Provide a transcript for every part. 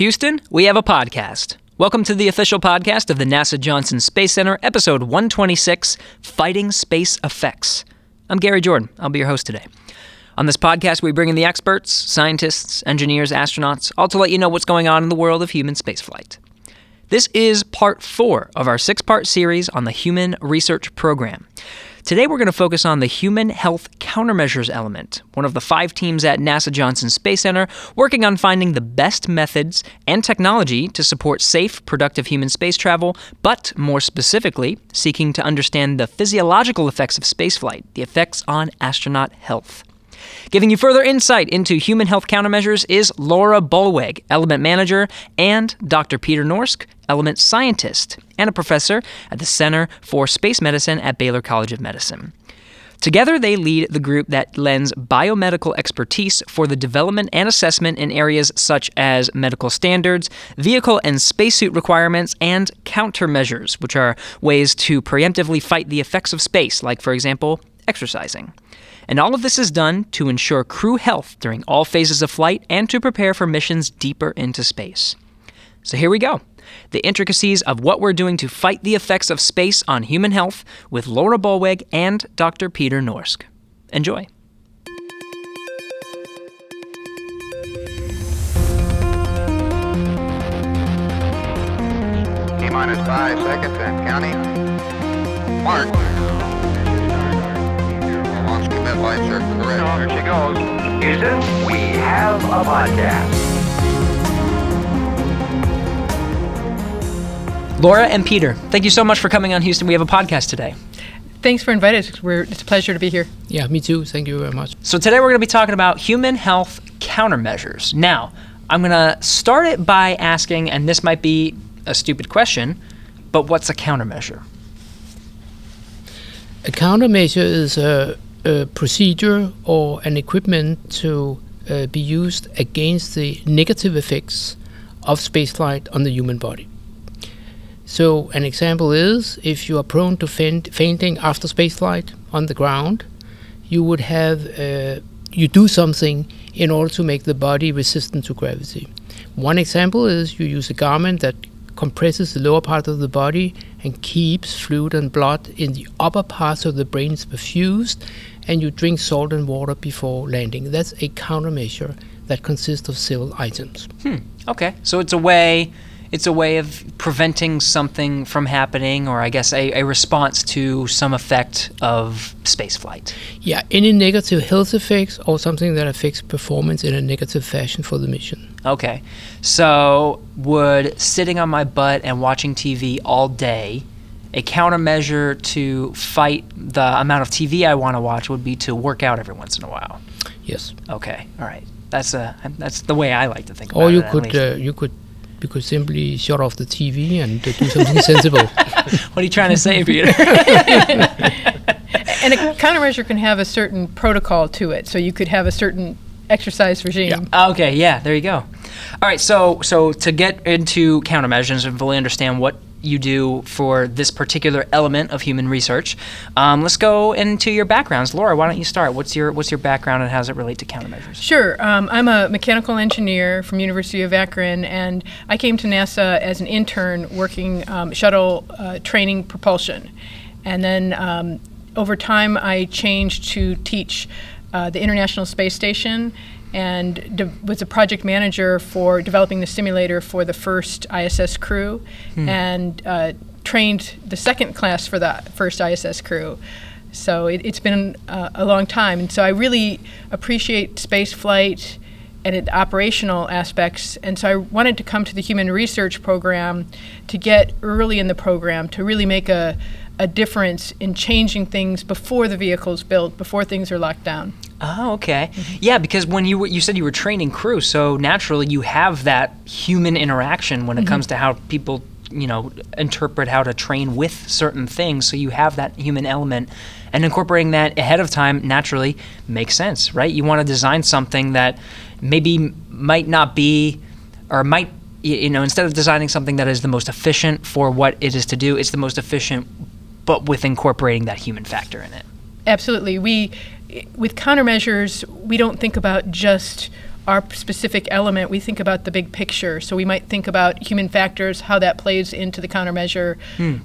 Houston, we have a podcast. Welcome to the official podcast of the NASA Johnson Space Center, episode 126 Fighting Space Effects. I'm Gary Jordan. I'll be your host today. On this podcast, we bring in the experts, scientists, engineers, astronauts, all to let you know what's going on in the world of human spaceflight. This is part four of our six part series on the Human Research Program. Today, we're going to focus on the human health countermeasures element, one of the five teams at NASA Johnson Space Center working on finding the best methods and technology to support safe, productive human space travel, but more specifically, seeking to understand the physiological effects of spaceflight, the effects on astronaut health. Giving you further insight into human health countermeasures is Laura Bollweg, Element Manager, and Dr. Peter Norsk, Element Scientist, and a professor at the Center for Space Medicine at Baylor College of Medicine. Together, they lead the group that lends biomedical expertise for the development and assessment in areas such as medical standards, vehicle and spacesuit requirements, and countermeasures, which are ways to preemptively fight the effects of space, like, for example, exercising. And all of this is done to ensure crew health during all phases of flight and to prepare for missions deeper into space. So here we go the intricacies of what we're doing to fight the effects of space on human health with Laura Bollweg and Dr. Peter Norsk. Enjoy. T minus five seconds and counting. Mark. Launch commit lights are correct. There she goes. Houston, we have a podcast. Laura and Peter, thank you so much for coming on Houston. We have a podcast today. Thanks for inviting us. We're, it's a pleasure to be here. Yeah, me too. Thank you very much. So today we're going to be talking about human health countermeasures. Now, I'm going to start it by asking, and this might be a stupid question, but what's a countermeasure? A countermeasure is a, a procedure or an equipment to uh, be used against the negative effects of spaceflight on the human body. So, an example is if you are prone to faint, fainting after spaceflight on the ground, you would have uh, you do something in order to make the body resistant to gravity. One example is you use a garment that compresses the lower part of the body and keeps fluid and blood in the upper parts of the brains perfused, and you drink salt and water before landing. That's a countermeasure that consists of several items. Hmm. Okay. So it's a way it's a way of preventing something from happening, or I guess a, a response to some effect of spaceflight. Yeah, any negative health effects or something that affects performance in a negative fashion for the mission. Okay. So, would sitting on my butt and watching TV all day, a countermeasure to fight the amount of TV I want to watch would be to work out every once in a while? Yes. Okay. All right. That's a that's the way I like to think about or you it. at could uh, you could you could simply shut off the TV and uh, do something sensible. what are you trying to say, Peter? And a countermeasure can have a certain protocol to it. So you could have a certain exercise regime. Okay, yeah, there you go. All right, so so to get into countermeasures and fully understand what you do for this particular element of human research, um, let's go into your backgrounds. Laura, why don't you start? What's your what's your background and how does it relate to countermeasures? Sure. Um, I'm a mechanical engineer from University of Akron, and I came to NASA as an intern working um, shuttle uh, training propulsion. And then um, over time, I changed to teach uh, the International Space Station and de- was a project manager for developing the simulator for the first ISS crew and uh, trained the second class for the first ISS crew. So it, it's been uh, a long time. And so I really appreciate space flight and it, operational aspects. And so I wanted to come to the human research program to get early in the program to really make a, a difference in changing things before the vehicle's built, before things are locked down. Oh, okay. Mm-hmm. Yeah, because when you were, you said you were training crew, so naturally you have that human interaction when it mm-hmm. comes to how people, you know, interpret how to train with certain things. So you have that human element, and incorporating that ahead of time naturally makes sense, right? You want to design something that maybe might not be, or might you know, instead of designing something that is the most efficient for what it is to do, it's the most efficient, but with incorporating that human factor in it. Absolutely. We, with countermeasures, we don't think about just our specific element, we think about the big picture. So we might think about human factors, how that plays into the countermeasure.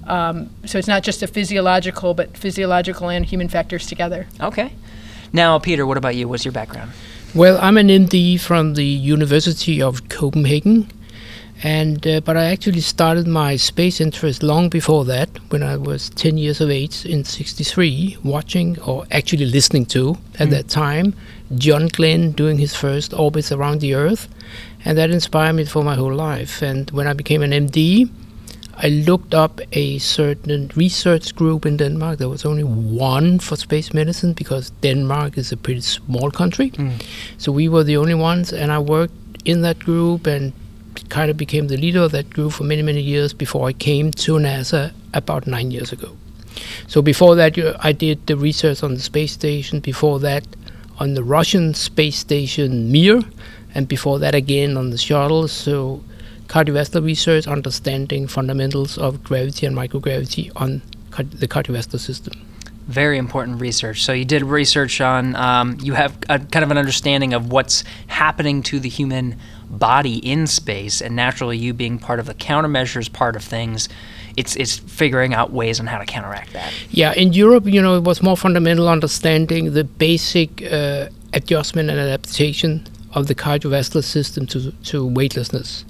Um, so it's not just a physiological, but physiological and human factors together. Okay. Now, Peter, what about you? What's your background? Well, I'm an MD from the University of Copenhagen, and uh, but I actually started my space interest long before that, when I was 10 years of age in '63, watching or actually listening to at that time John Glenn doing his first orbits around the Earth, and that inspired me for my whole life. And when I became an MD, I looked up a certain research group in Denmark. There was only one for space medicine because Denmark is a pretty small country. So we were the only ones, and I worked in that group and kind of became the leader of that group for many, many years before I came to NASA about nine years ago. So before that, I did the research on the space station. Before that, on the Russian space station Mir, and before that again on the shuttle. So cardiovascular research, understanding fundamentals of gravity and microgravity on the cardiovascular system. Very important research. So you did research on, um, you have a, kind of an understanding of what's happening to the human body in space, and naturally, you being part of the countermeasures part of things, it's it's figuring out ways on how to counteract that. Yeah, in Europe, you know, it was more fundamental understanding the basic uh, adjustment and adaptation of the cardiovascular system to to weightlessness.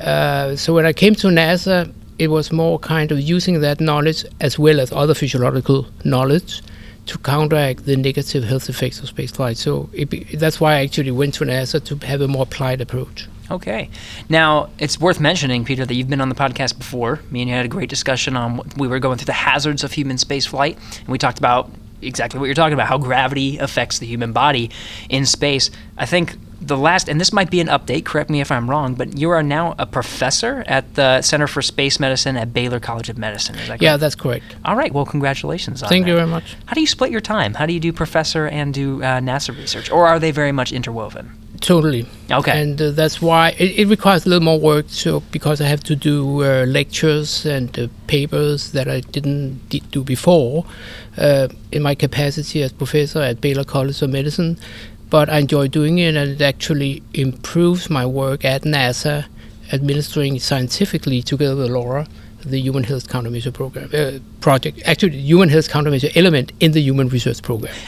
Uh, so when I came to NASA, it was more kind of using that knowledge as well as other physiological knowledge to counteract the negative health effects of spaceflight. So be- that's why I actually went to NASA to have a more applied approach. Okay. Now, it's worth mentioning, Peter, that you've been on the podcast before. Me and you had a great discussion on what we were going through the hazards of human spaceflight, and we talked about exactly what you're talking about, how gravity affects the human body in space. I think the last, and this might be an update, correct me if I'm wrong, but you are now a professor at the Center for Space Medicine at Baylor College of Medicine. Is that correct? Yeah, that's correct. All right. Well, congratulations on Thank that. you very much. How do you split your time? How do you do professor and do uh, NASA research? Or are they very much interwoven? Totally. Okay. And uh, that's why it, it requires a little more work. So because I have to do uh, lectures and uh, papers that I didn't d- do before, uh, in my capacity as professor at Baylor College of Medicine, but I enjoy doing it, and it actually improves my work at NASA, administering scientifically together with Laura the Human Health Countermeasure program uh, project. Actually, Human Health Countermeasure element in the Human Research Program.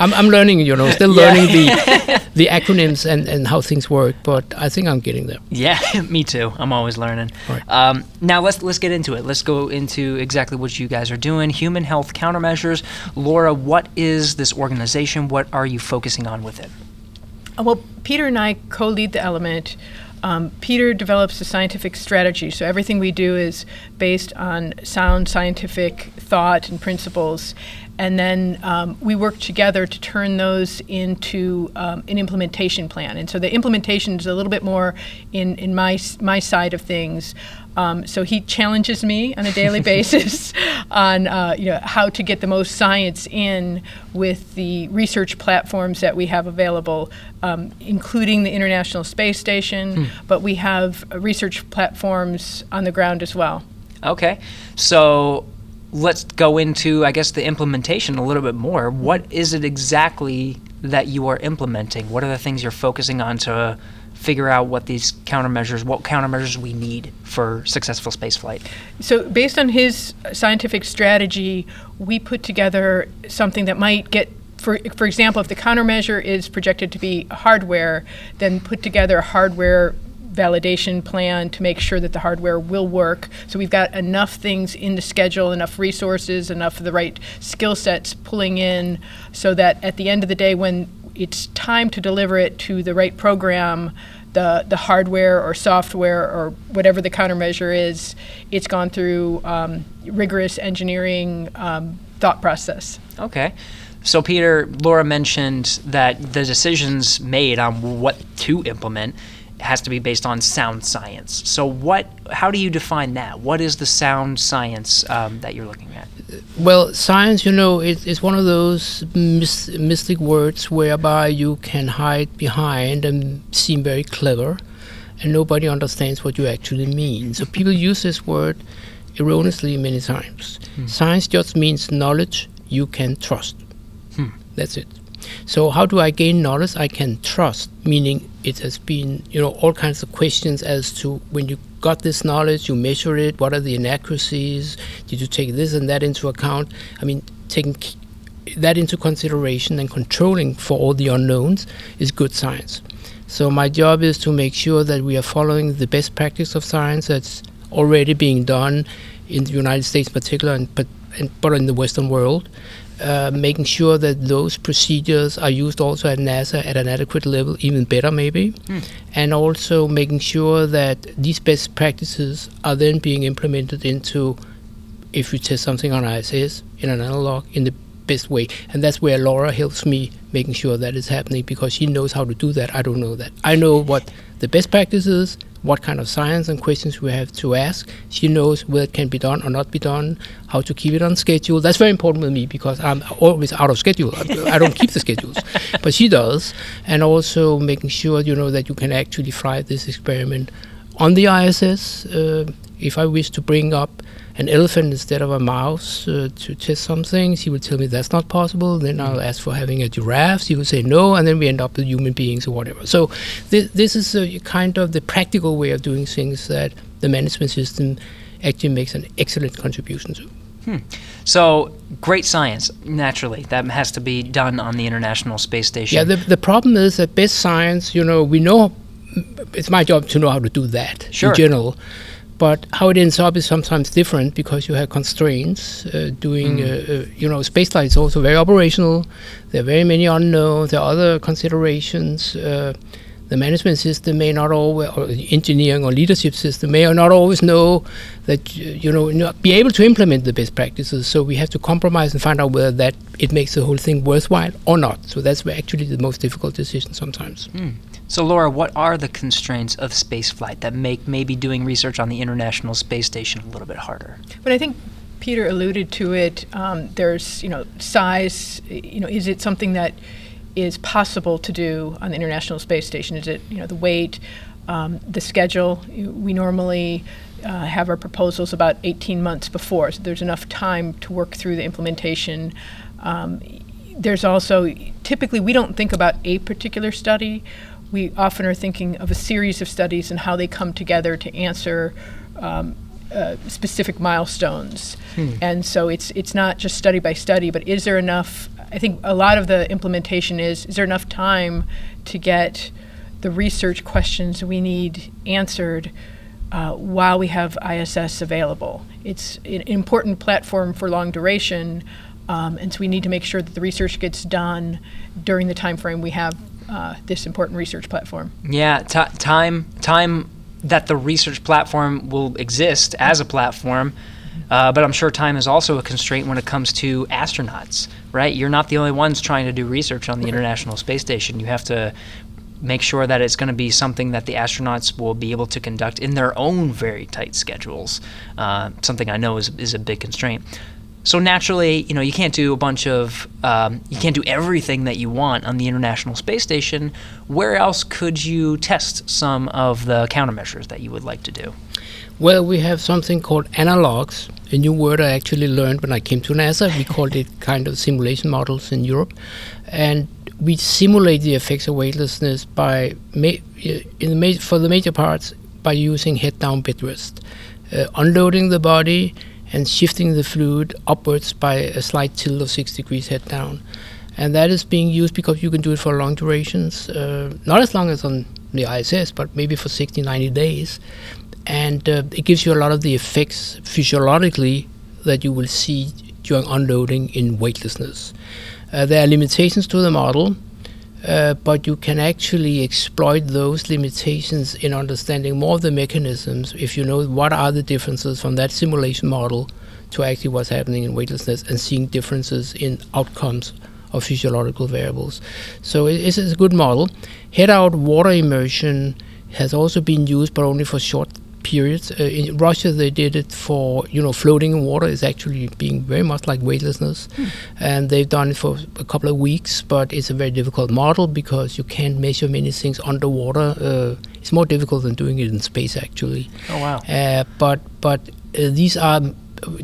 I'm, I'm learning, you know, still learning the the acronyms and, and how things work, but I think I'm getting there. Yeah, me too. I'm always learning. Right. Um, now let's let's get into it. Let's go into exactly what you guys are doing. Human health countermeasures. Laura, what is this organization? What are you focusing on with it? Uh, Well, Peter and I co lead the element. Um, Peter develops a scientific strategy, so everything we do is based on sound scientific thought and principles. And then um, we work together to turn those into um, an implementation plan. And so the implementation is a little bit more in, in my, my side of things. Um, so he challenges me on a daily basis on uh, you know how to get the most science in with the research platforms that we have available, um, including the International Space Station. But we have research platforms on the ground as well. Okay, so let's go into I guess the implementation a little bit more. What is it exactly that you are implementing? What are the things you're focusing on to figure out what these countermeasures, what countermeasures we need for successful spaceflight? So, based on his scientific strategy, we put together something that might get, for, for example, if the countermeasure is projected to be hardware, then put together hardware validation plan to make sure that the hardware will work. So, we've got enough things in the schedule, enough resources, enough of the right skill sets pulling in so that at the end of the day, when it's time to deliver it to the right program, the, the hardware or software or whatever the countermeasure is, it's gone through um, rigorous engineering um, thought process. Okay. So, Peter, Laura mentioned that the decisions made on what to implement has to be based on sound science. So, what? How do you define that? What is the sound science um, that you're looking at? Well, science, you know, it, is one of those mys- mystic words whereby you can hide behind and seem very clever, and nobody understands what you actually mean. So people use this word erroneously many times. Science just means knowledge you can trust. That's it. So how do I gain knowledge I can trust? Meaning it has been you know all kinds of questions as to when you got this knowledge, you measure it. What are the inaccuracies? Did you take this and that into account? I mean, taking that into consideration and controlling for all the unknowns is good science. So my job is to make sure that we are following the best practice of science that's already being done in the United States, in particular, and but, and, but in the Western world, uh, making sure that those procedures are used also at NASA at an adequate level, even better maybe, and also making sure that these best practices are then being implemented into if you test something on ISS in an analog in the best way. And that's where Laura helps me making sure that is happening because she knows how to do that. I don't know that. I know what the best practice is, what kind of science and questions we have to ask. She knows whether it can be done or not be done, how to keep it on schedule. That's very important with me because I'm always out of schedule. I, I don't keep the schedules, but she does. And also making sure, you know, that you can actually fly this experiment on the ISS. Uh, if I wish to bring up an elephant instead of a mouse uh, to test something, she will tell me that's not possible. Then I'll ask for having a giraffe. She will say no, and then we end up with human beings or whatever. So this, this is a kind of the practical way of doing things that the management system actually makes an excellent contribution to. So, great science, naturally, that has to be done on the International Space Station. Yeah, the, the problem is that best science, you know, we know it's my job to know how to do that Sure. in general. But how it ends up is sometimes different because you have constraints. Uh, doing, uh, uh, you know, spaceflight is also very operational. There are very many unknowns. There are other considerations. Uh, the management system may not always, or the engineering or leadership system may not always know that you know not be able to implement the best practices. So we have to compromise and find out whether that it makes the whole thing worthwhile or not. So that's actually the most difficult decision sometimes. So, Laura, what are the constraints of spaceflight that make maybe doing research on the International Space Station a little bit harder? But I think Peter alluded to it. Um, there's, you know, size. You know, is it something that is possible to do on the International Space Station? Is it, you know, the weight, um, the schedule? We normally uh, have our proposals about 18 months before, so there's enough time to work through the implementation. Um, there's also typically we don't think about a particular study. We often are thinking of a series of studies and how they come together to answer um, uh, specific milestones. And so it's it's not just study by study, but is there enough? I think a lot of the implementation is is there enough time to get the research questions we need answered uh, while we have ISS available. It's an important platform for long duration, um, and so we need to make sure that the research gets done during the time frame we have uh, this important research platform. Yeah, ti time time that the research platform will exist as a platform, uh, but I'm sure time is also a constraint when it comes to astronauts, right? You're not the only ones trying to do research on the International Space Station. You have to make sure that it's going to be something that the astronauts will be able to conduct in their own very tight schedules. Uh, something I know is is a big constraint. So naturally, you know, you can't do a bunch of, um, you can't do everything that you want on the International Space Station. Where else could you test some of the countermeasures that you would like to do? Well, we have something called analogs, a new word I actually learned when I came to NASA. We called it kind of simulation models in Europe. And we simulate the effects of weightlessness by, ma- in the ma- for the major parts, by using head down bed rest, uh, unloading the body and shifting the fluid upwards by a slight tilt of six degrees head down. And that is being used because you can do it for long durations, uh, not as long as on the ISS, but maybe for 60, 90 days and uh, it gives you a lot of the effects physiologically that you will see during unloading in weightlessness. Uh, there are limitations to the model, uh, but you can actually exploit those limitations in understanding more of the mechanisms if you know what are the differences from that simulation model to actually what's happening in weightlessness and seeing differences in outcomes of physiological variables. So it, it's a good model. Head out water immersion has also been used, but only for short periods. Uh, in Russia, they did it for you know floating in water is actually being very much like weightlessness, and they've done it for a couple of weeks. But it's a very difficult model because you can't measure many things underwater. Uh, it's more difficult than doing it in space actually. Oh wow! Uh, but but uh, these are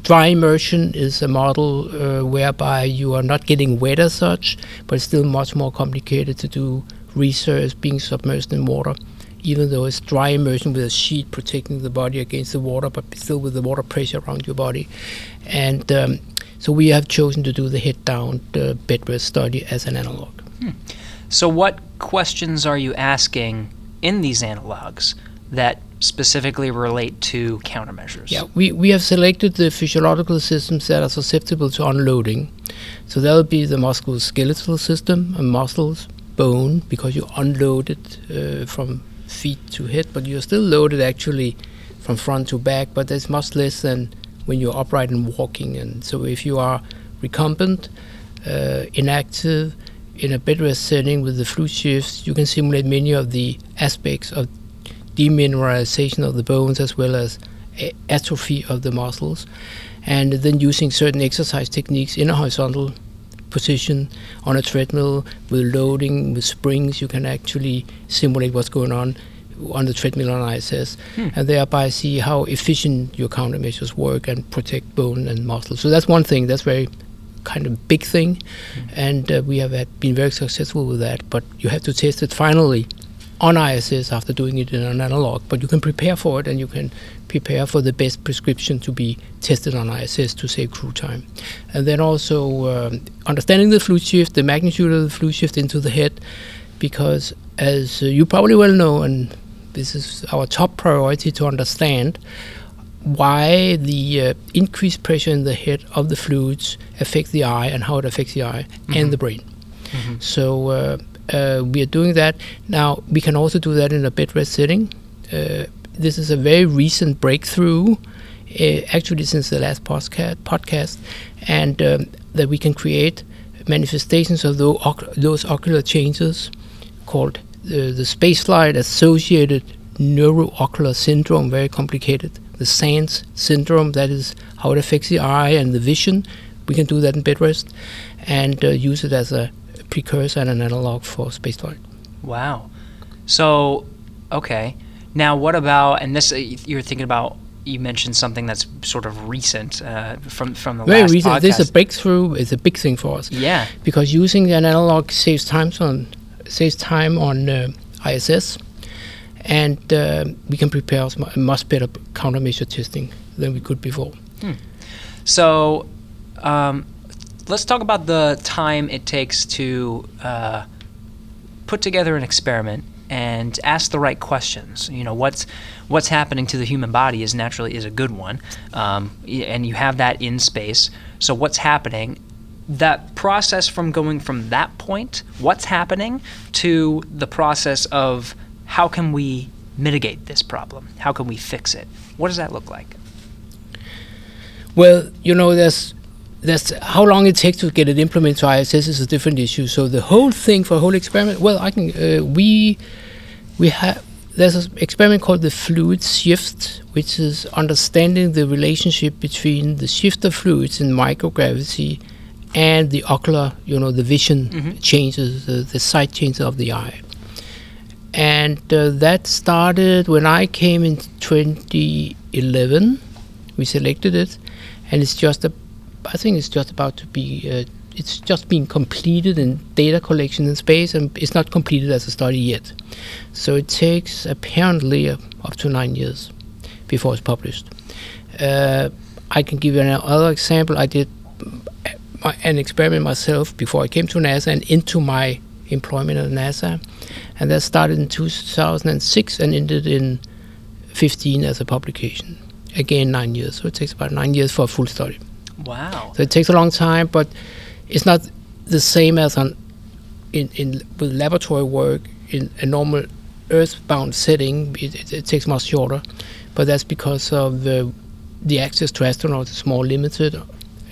dry immersion is a model uh, whereby you are not getting wet as such, but it's still much more complicated to do research being submerged in water, even though it's dry immersion with a sheet protecting the body against the water, but still with the water pressure around your body. And um, so we have chosen to do the head down uh, bed rest study as an analog. So, what questions are you asking in these analogs that specifically relate to countermeasures? Yeah, we, we have selected the physiological systems that are susceptible to unloading. So that will be the musculoskeletal system, and muscles, bone, because you unload it uh, from feet to hit, but you're still loaded actually from front to back, but there's much less than when you're upright and walking. And so if you are recumbent, uh, inactive, in a bed rest setting with the fluid shifts, you can simulate many of the aspects of demineralization of the bones as well as atrophy of the muscles. And then using certain exercise techniques in a horizontal position on a treadmill. With loading, with springs, you can actually simulate what's going on on the treadmill on ISS and thereby see how efficient your countermeasures work and protect bone and muscle. So that's one thing, that's very kind of big thing, and uh, we have had, been very successful with that. But you have to test it finally on ISS after doing it in an analog. But you can prepare for it, and you can prepare for the best prescription to be tested on ISS to save crew time. And then also um, understanding the fluid shift, the magnitude of the fluid shift into the head, because as uh, you probably well know, and this is our top priority to understand why the uh, increased pressure in the head of the fluids affect the eye and how it affects the eye and the brain. So uh, uh, we are doing that now. We can also do that in a bed rest setting. Uh, this is a very recent breakthrough, uh, actually since the last podcast, and um, that we can create manifestations of those ocular changes called the, the spaceflight associated neuroocular syndrome, very complicated. The SANS syndrome, that is how it affects the eye and the vision. We can do that in bed rest and uh, use it as a precursor and an analog for spaceflight. Wow. So, okay. Now, what about, and this, uh, you're thinking about, you mentioned something that's sort of recent uh, from, from the last. Very last recent. This is a breakthrough. It's a big thing for us. yeah. because using an analog saves time on saves time on uh, ISS, and uh, we can prepare much better countermeasure testing than we could before. So, um, let's talk about the time it takes to uh, put together an experiment and ask the right questions. You know, what's what's happening to the human body is naturally is a good one, um, and you have that in space. So, what's happening? That process from going from that point, what's happening, to the process of how can we mitigate this problem? How can we fix it? What does that look like? Well, you know, there's there's how long it takes to get it implemented to ISS is a different issue. So the whole thing for a whole experiment, well, I can uh, we we have there's an experiment called the fluid shift, which is understanding the relationship between the shift of fluids in microgravity and the ocular, you know, the vision changes, the, the sight changes of the eye. And uh, that started when I came in 2011. We selected it, and it's just a, I think it's just about to be, uh, it's just being completed in data collection in space, and it's not completed as a study yet. So it takes apparently up to nine years before it's published. Uh, I can give you another example. I did an experiment myself before I came to NASA and into my employment at NASA, and that started in 2006 and ended in 15 as a publication. Again, nine years. So it takes about nine years for a full study. Wow. So it takes a long time, but it's not the same as on in, in with laboratory work in a normal earthbound setting. It, it, it takes much shorter, but that's because of the the access to astronauts is more limited.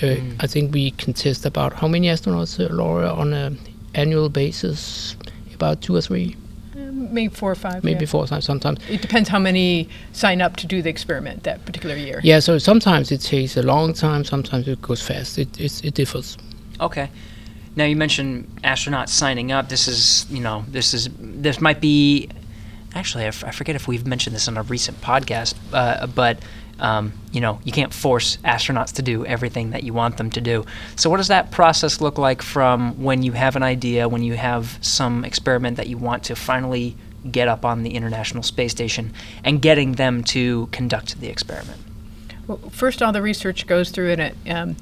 Uh, I think we can test about how many astronauts, uh, Laura, on an annual basis. About two or three, Maybe four or five. maybe yeah. four times sometimes. It depends how many sign up to do the experiment that particular year. Yeah, so sometimes it takes a long time, sometimes it goes fast. It, it, it differs. Okay. Now you mentioned astronauts signing up. This is, you know, this is this might be. Actually, I, f- I forget if we've mentioned this on a recent podcast, uh, but um, you know, you can't force astronauts to do everything that you want them to do. So, what does that process look like from when you have an idea, when you have some experiment that you want to finally get up on the International Space Station, and getting them to conduct the experiment? Well, first, all the research goes through an, um,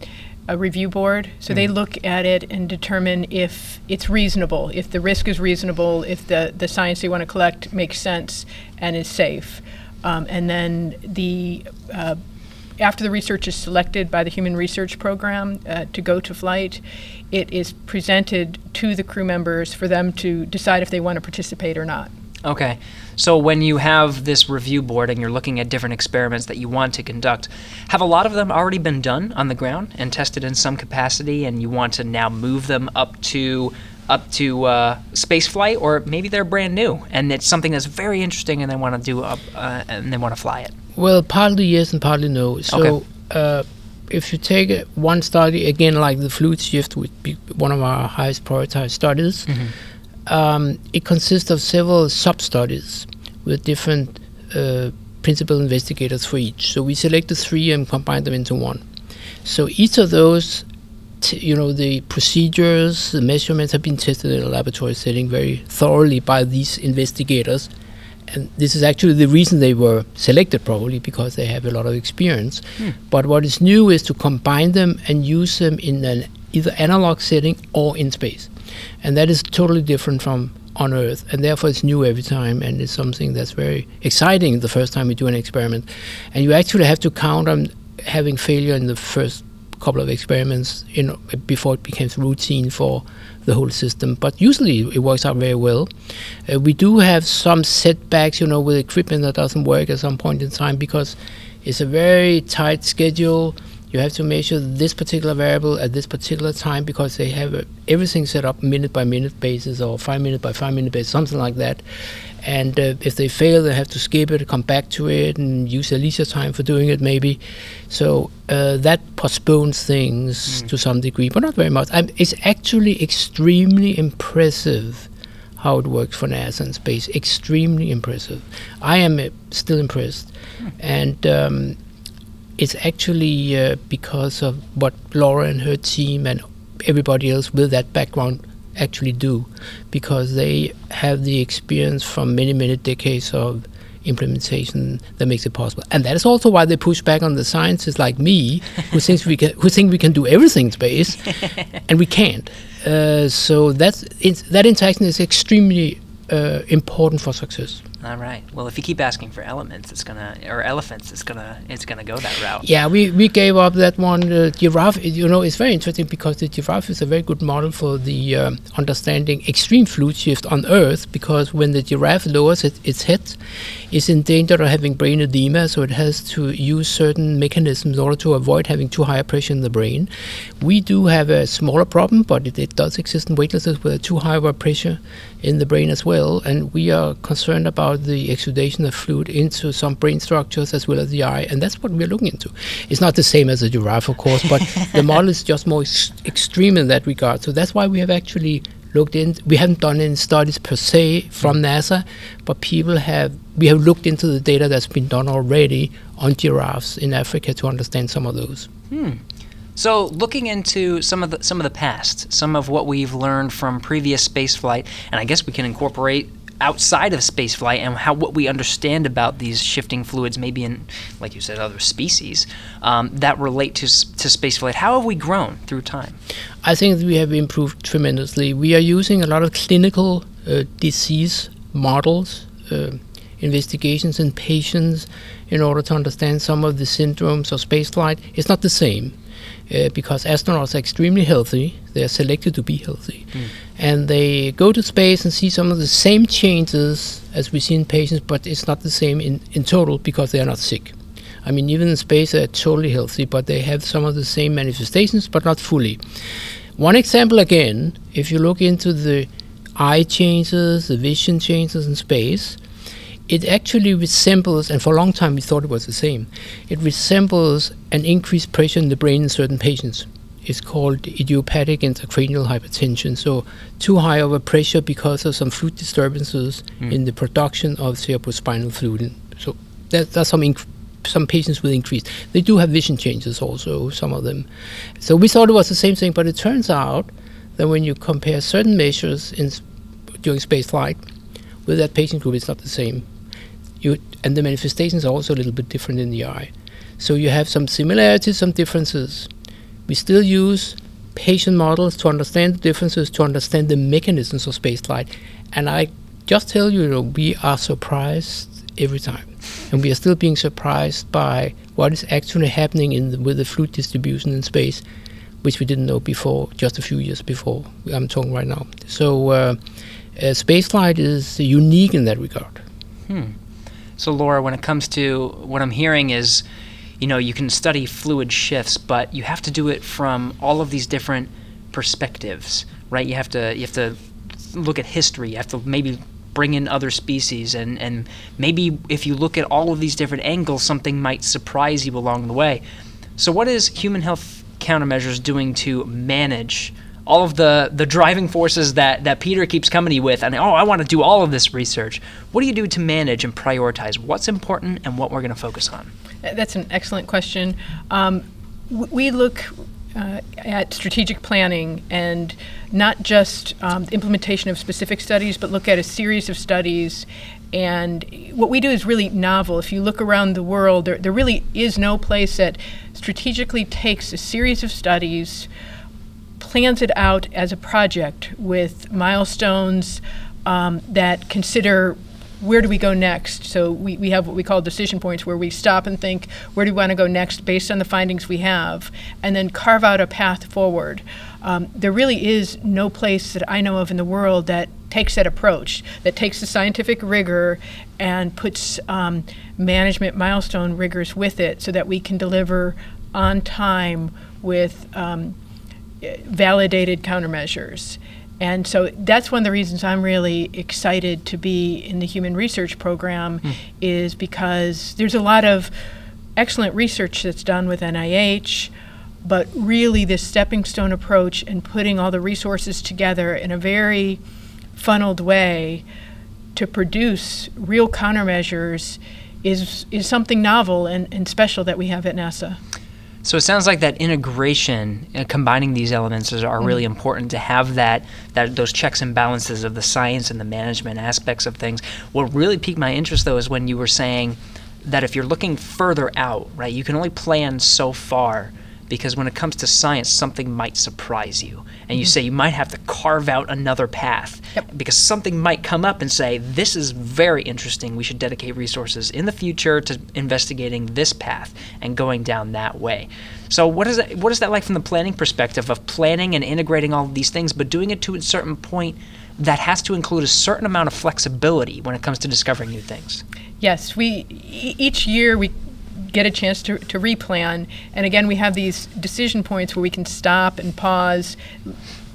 a review board. So they look at it and determine if it's reasonable, if the risk is reasonable, if the, the science they want to collect makes sense and is safe. Um, and then the uh, after the research is selected by the Human Research Program uh, to go to flight, it is presented to the crew members for them to decide if they want to participate or not. Okay. So when you have this review board and you're looking at different experiments that you want to conduct, have a lot of them already been done on the ground and tested in some capacity, and you want to now move them up to up to uh, space flight, or maybe they're brand new and it's something that's very interesting and they want to do up uh, and they want to fly it. Well, partly yes and partly no. So, Okay. uh, if you take one study again, like the fluid shift, would be one of our highest prioritized studies. Um, it consists of several sub studies with different uh, principal investigators for each. So we selected three and combined them into one. So each of those, you know, the procedures, the measurements have been tested in a laboratory setting very thoroughly by these investigators. And this is actually the reason they were selected probably because they have a lot of experience. Hmm. But what is new is to combine them and use them in an either analog setting or in space. And that is totally different from on earth. And therefore it's new every time and it's something that's very exciting the first time you do an experiment. And you actually have to count on having failure in the first couple of experiments you know before it becomes routine for the whole system but usually it works out very well uh, we do have some setbacks, you know, with equipment that doesn't work at some point in time because it's a very tight schedule. You have to measure this particular variable at this particular time because they have everything set up minute by minute basis or five minute by five minute basis, something like that. And uh, if they fail, they have to skip it, come back to it, and use their leisure time for doing it, maybe. So uh, that postpones things to some degree, but not very much. i it's actually extremely impressive how it works for NASA and space. Extremely impressive. I am uh, still impressed, and um, it's actually uh, because of what Laura and her team and everybody else with that background actually do, because they have the experience from many many decades of implementation that makes it possible. And that is also why they push back on the scientists like me, who thinks we can, who think we can do everything in space, and we can't. Uh, so that's that interaction is extremely uh, important for success. All right. Well, if you keep asking for elements, it's gonna or elephants, it's gonna it's gonna go that route. Yeah, we, we gave up that one. Uh, giraffe, you know, it's very interesting because the giraffe is a very good model for the um, understanding extreme fluid shift on Earth. Because when the giraffe lowers it, its head, it's in danger of having brain edema, so it has to use certain mechanisms in order to avoid having too high a pressure in the brain. We do have a smaller problem, but it, it does exist in weightlessness with a too high of a pressure in the brain as well, and we are concerned about the exudation of fluid into some brain structures as well as the eye, and that's what we're looking into. It's not the same as a giraffe, of course, but the model is just more ex- extreme in that regard. So that's why we have actually looked in. We haven't done any studies per se from mm. NASA, but people have. We have looked into the data that's been done already on giraffes in Africa to understand some of those. Hmm. So, looking into some of the some of the past, some of what we've learned from previous spaceflight, and I guess we can incorporate outside of spaceflight and how what we understand about these shifting fluids, maybe in, like you said, other species um, that relate to to spaceflight. How have we grown through time? I think we have improved tremendously. We are using a lot of clinical uh, disease models, uh, investigations in patients, in order to understand some of the syndromes of spaceflight. It's not the same uh, because astronauts are extremely healthy. They are selected to be healthy. And they go to space and see some of the same changes as we see in patients, but it's not the same in, in total because they are not sick. I mean, even in space, they're totally healthy, but they have some of the same manifestations, but not fully. One example again, if you look into the eye changes, the vision changes in space, it actually resembles, and for a long time we thought it was the same, it resembles an increased pressure in the brain in certain patients. It's called idiopathic intracranial hypertension. So, too high of a pressure because of some fluid disturbances hmm. in the production of cerebrospinal fluid. So, that, that's some inc- some patients with increased. They do have vision changes also, some of them. So we thought it was the same thing, but it turns out that when you compare certain measures in during space flight with that patient group, it's not the same. You, and the manifestations are also a little bit different in the eye. So you have some similarities, some differences. We still use patient models to understand the differences, to understand the mechanisms of spaceflight. And I just tell you, you know, we are surprised every time. And we are still being surprised by what is actually happening in the, with the fluid distribution in space, which we didn't know before, just a few years before. I'm talking right now. So uh, uh, spaceflight is unique in that regard. Hmm. So, Laura, when it comes to what I'm hearing is, you know, you can study fluid shifts, but you have to do it from all of these different perspectives, right? You have to you have to look at history. You have to maybe bring in other species and, and maybe if you look at all of these different angles something might surprise you along the way so what is human health countermeasures doing to manage all of the, the driving forces that, that peter keeps company with and oh i want to do all of this research what do you do to manage and prioritize what's important and what we're going to focus on that's an excellent question um, we look uh, at strategic planning and not just um, implementation of specific studies, but look at a series of studies. And what we do is really novel. If you look around the world, there, there really is no place that strategically takes a series of studies, plans it out as a project with milestones um, that consider where do we go next? So we, we have what we call decision points where we stop and think, where do we want to go next based on the findings we have, and then carve out a path forward. Um, there really is no place that I know of in the world that takes that approach, that takes the scientific rigor and puts um, management milestone rigors with it so that we can deliver on time with um, validated countermeasures. And so that's one of the reasons I'm really excited to be in the human research program mm. is because there's a lot of excellent research that's done with NIH, but really this stepping stone approach and putting all the resources together in a very funneled way to produce real countermeasures is is something novel and, and special that we have at NASA. So it sounds like that integration, uh, combining these elements, is, are mm-hmm. really important to have that that those checks and balances of the science and the management aspects of things. What really piqued my interest, though, is when you were saying that if you're looking further out, right, you can only plan so far because when it comes to science, something might surprise you. And you mm-hmm. say you might have to carve out another path yep. because something might come up and say, This is very interesting. We should dedicate resources in the future to investigating this path and going down that way. So, what is, that, what is that like from the planning perspective of planning and integrating all of these things, but doing it to a certain point that has to include a certain amount of flexibility when it comes to discovering new things? Yes, we each year we get a chance to, to replan. And again, we have these decision points where we can stop and pause.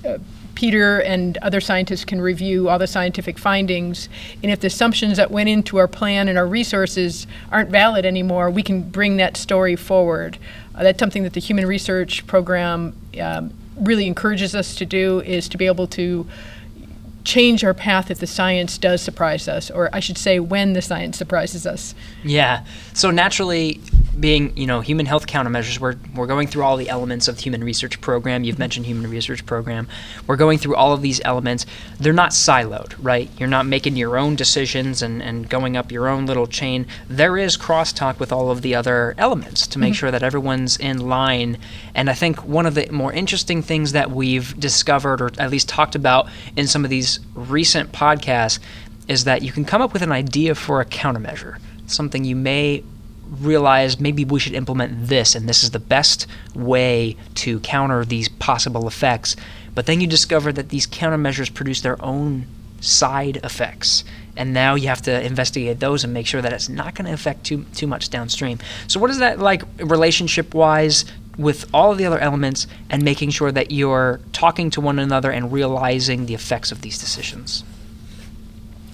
Uh, Peter and other scientists can review all the scientific findings. And if the assumptions that went into our plan and our resources aren't valid anymore, we can bring that story forward. Uh, that's something that the Human Research Program um, really encourages us to do is to be able to change our path if the science does surprise us, or I should say, when the science surprises us. Yeah. So naturally, being you know human health countermeasures, we're we're going through all the elements of the human research program. You've mentioned human research program. We're going through all of these elements. They're not siloed, right? You're not making your own decisions and, and going up your own little chain. There is crosstalk with all of the other elements to make mm-hmm. sure that everyone's in line. And I think one of the more interesting things that we've discovered, or at least talked about in some of these recent podcasts is that you can come up with an idea for a countermeasure, something you may realize maybe we should implement this and this is the best way to counter these possible effects. But then you discover that these countermeasures produce their own side effects. And now you have to investigate those and make sure that it's not going to affect too too much downstream. So what is that like relationship wise with all of the other elements and making sure that you're talking to one another and realizing the effects of these decisions?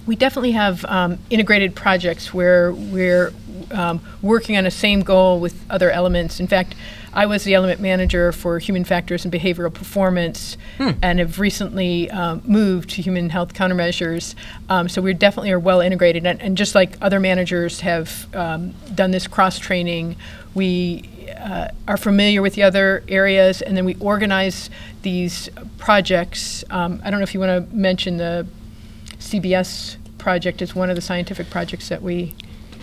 We definitely have um, integrated projects where we're um, working on a same goal with other elements. In fact, I was the element manager for human factors and behavioral performance, and have recently um, moved to human health countermeasures. Um, so we definitely are well integrated, and, and just like other managers have um, done this cross training, we uh, are familiar with the other areas, and then we organize these projects. Um, I don't know if you want to mention the CBS project is one of the scientific projects that we.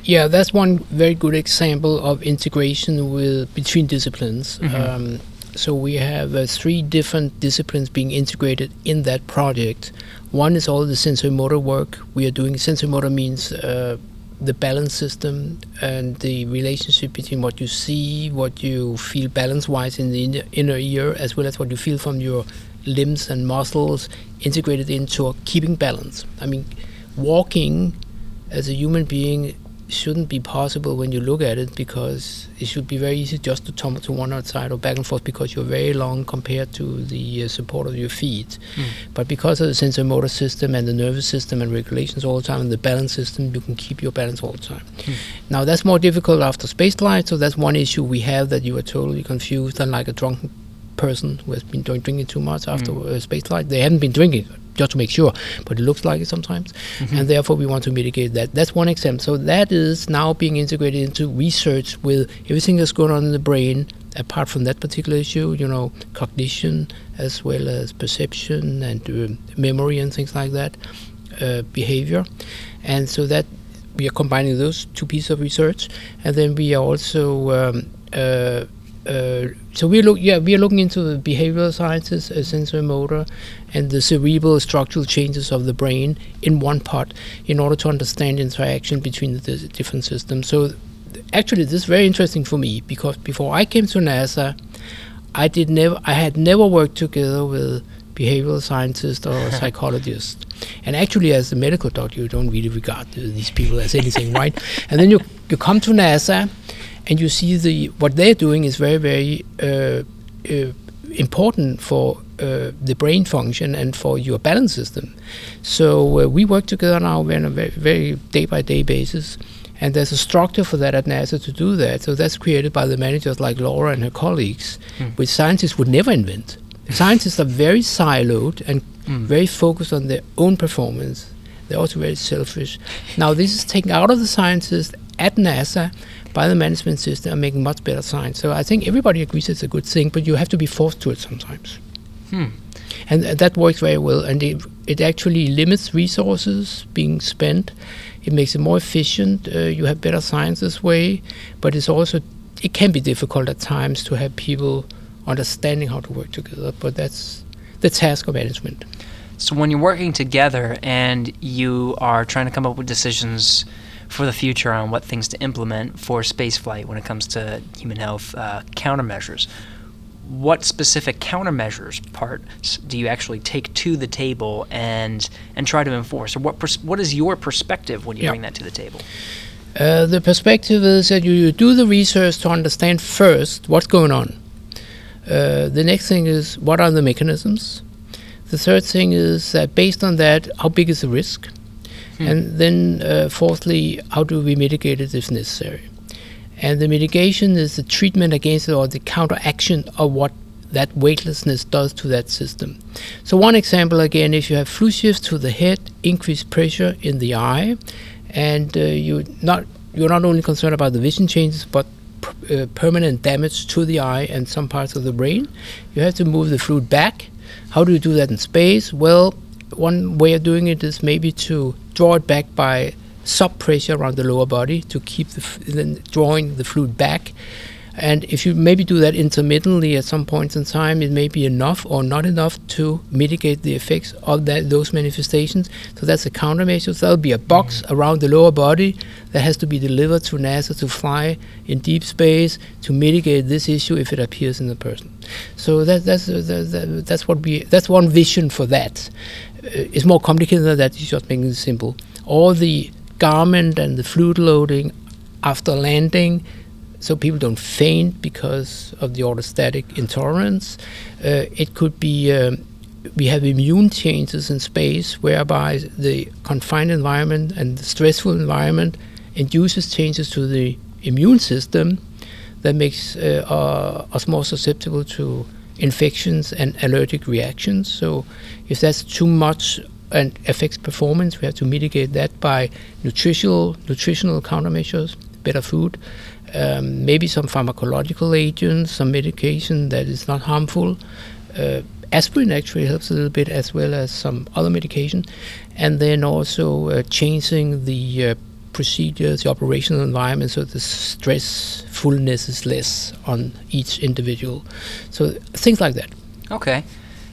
Yeah, that's one very good example of integration with between disciplines. Mm-hmm. Um, so we have uh, three different disciplines being integrated in that project. One is all the sensory-motor work we are doing. Sensory-motor means uh, the balance system and the relationship between what you see, what you feel balance-wise in the inner, inner ear, as well as what you feel from your limbs and muscles, integrated into a keeping balance. I mean, walking as a human being shouldn't be possible when you look at it because it should be very easy just to tumble to one side or back and forth because you're very long compared to the uh, support of your feet. But because of the sensory motor system and the nervous system and regulations all the time and the balance system, you can keep your balance all the time. Now that's more difficult after space flight, so that's one issue we have that you are totally confused and like a drunken person who has been drinking too much after uh, space flight. They haven't been drinking just to make sure, but it looks like it sometimes, and therefore we want to mitigate that. That's one example. So that is now being integrated into research with everything that's going on in the brain. Apart from that particular issue, you know, cognition as well as perception and uh, memory and things like that, uh, behavior, and so that we are combining those two pieces of research, and then we are also um, uh, uh, so we look yeah we are looking into the behavioral sciences, uh, sensory motor, and the cerebral structural changes of the brain in one part in order to understand interaction between the different systems. So actually, this is very interesting for me because before I came to NASA, I did never I had never worked together with behavioral scientist or psychologist. And actually, as a medical doctor, you don't really regard these people as anything, right? And then you you come to NASA, and you see the what they're doing is very very uh, uh, important for uh, the brain function and for your balance system. So uh, we work together now on a very, very day by day basis. And there's a structure for that at NASA to do that. So that's created by the managers like Laura and her colleagues, which scientists would never invent. Scientists are very siloed and very focused on their own performance. They're also very selfish. Now, this is taken out of the scientists at NASA by the management system and making much better science. So I think everybody agrees it's a good thing, but you have to be forced to it sometimes. And uh, that works very well. And it, it actually limits resources being spent. It makes it more efficient. Uh, you have better science this way, but it's also it can be difficult at times to have people understanding how to work together. But that's the task of management. So when you're working together and you are trying to come up with decisions for the future on what things to implement for spaceflight when it comes to human health uh, countermeasures, what specific countermeasures parts do you actually take to the table and and try to enforce, or what pers- what is your perspective when you Yeah. bring that to the table? Uh, the perspective is that you, you do the research to understand first what's going on. Uh, the next thing is what are the mechanisms. The third thing is that based on that, how big is the risk? And then, uh, fourthly, how do we mitigate it if necessary? And the mitigation is the treatment against it or the counteraction of what that weightlessness does to that system. So, one example again, if you have flu shifts to the head, increased pressure in the eye, and uh, you not you're not only concerned about the vision changes, but uh, permanent damage to the eye and some parts of the brain, you have to move the fluid back. How do you do that in space? Well, one way of doing it is maybe to draw it back by sub pressure around the lower body to keep the f- then drawing the fluid back. And if you maybe do that intermittently at some points in time, it may be enough or not enough to mitigate the effects of that those manifestations. So that's a countermeasure. So there'll be a box around the lower body that has to be delivered to NASA to fly in deep space to mitigate this issue if it appears in the person. So that, that's uh, that, that, that's what we that's one vision for that. Uh, it's more complicated than that. It's just making it simple. All the garment and the fluid loading after landing so people don't faint because of the orthostatic intolerance. Uh, it could be um, we have immune changes in space whereby the confined environment and the stressful environment induces changes to the immune system that makes uh, uh, us more susceptible to infections and allergic reactions. So, if that's too much and affects performance, we have to mitigate that by nutritional nutritional countermeasures, better food, um, maybe some pharmacological agents, some medication that is not harmful. Uh, aspirin actually helps a little bit, as well as some other medication, and then also uh, changing the uh, procedures, the operational environment, so the stressfulness is less on each individual. So things like that. Okay.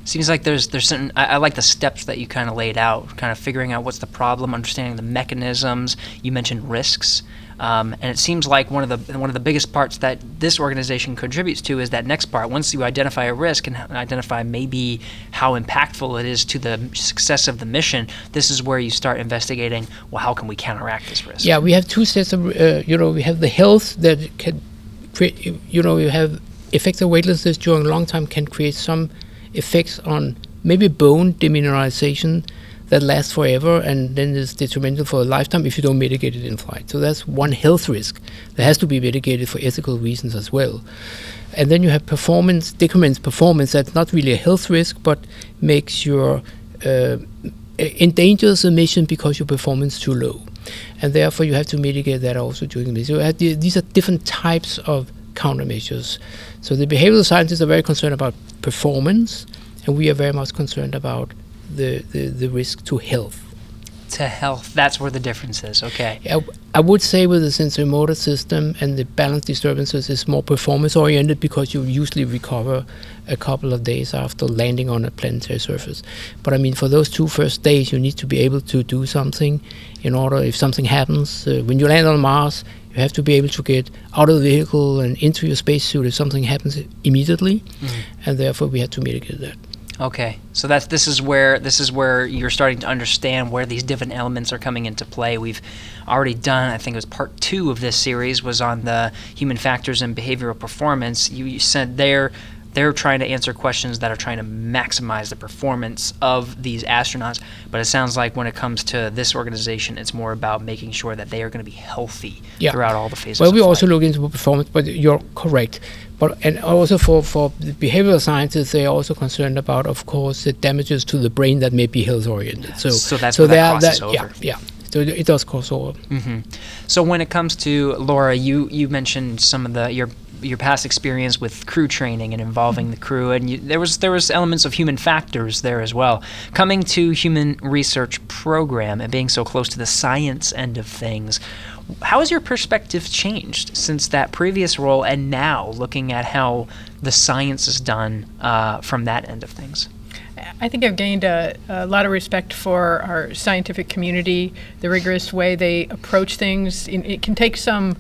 Seems like there's there's certain. I, I like the steps that you kind of laid out, kind of figuring out what's the problem, understanding the mechanisms. You mentioned risks. Um, and it seems like one of the one of the biggest parts that this organization contributes to is that next part. Once you identify a risk and identify maybe how impactful it is to the success of the mission, this is where you start investigating. Well, how can we counteract this risk? Yeah, we have two sets of uh, you know we have the health that can create you know you have effective weightlessness during a long time can create some effects on maybe bone demineralization that lasts forever and then is detrimental for a lifetime if you don't mitigate it in flight. So that's one health risk that has to be mitigated for ethical reasons as well. And then you have performance, decrements performance that's not really a health risk but makes your uh, endangers the mission because your performance is too low. And therefore you have to mitigate that also during the mission. So these are different types of countermeasures. So the behavioral scientists are very concerned about performance and we are very much concerned about the, the, the risk to health. To health, that's where the difference is. Okay. I, I would say with the sensory-motor system and the balance disturbances is more performance-oriented because you usually recover a couple of days after landing on a planetary surface. But I mean, for those two first days, you need to be able to do something in order if something happens. Uh, when you land on Mars, you have to be able to get out of the vehicle and into your spacesuit if something happens immediately, mm-hmm. and therefore we had to mitigate that. Okay, so that's this is where this is where you're starting to understand where these different elements are coming into play. We've already done, I think it was part two of this series was on the human factors and behavioral performance. You, you said there they're trying to answer questions that are trying to maximize the performance of these astronauts. But it sounds like when it comes to this organization, it's more about making sure that they are going to be healthy yeah. throughout all the phases. Well, we also look into performance, but you're correct. But and also for for the behavioral scientists, they are also concerned about, of course, the damages to the brain that may be health oriented. So so that's so that crosses that, over. Yeah, yeah. So it does cross over. Mm-hmm. So when it comes to Laura, you you mentioned some of the your your past experience with crew training and involving the crew, and you, there was there was elements of human factors there as well. Coming to human research program and being so close to the science end of things, how has your perspective changed since that previous role and now looking at how the science is done uh, from that end of things? I think I've gained a, a, lot of respect for our scientific community, the rigorous way they approach things. It can take some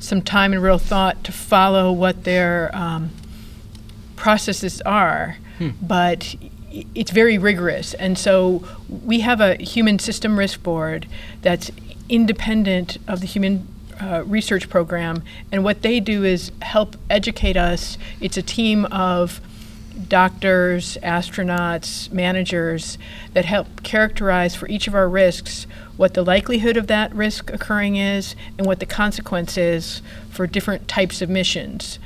some time and real thought to follow what their um, processes are, hmm. but it's very rigorous. And so we have a human system risk board that's independent of the human uh, research program. And what they do is help educate us. It's a team of doctors, astronauts, managers that help characterize for each of our risks what the likelihood of that risk occurring is and what the consequence is for different types of missions.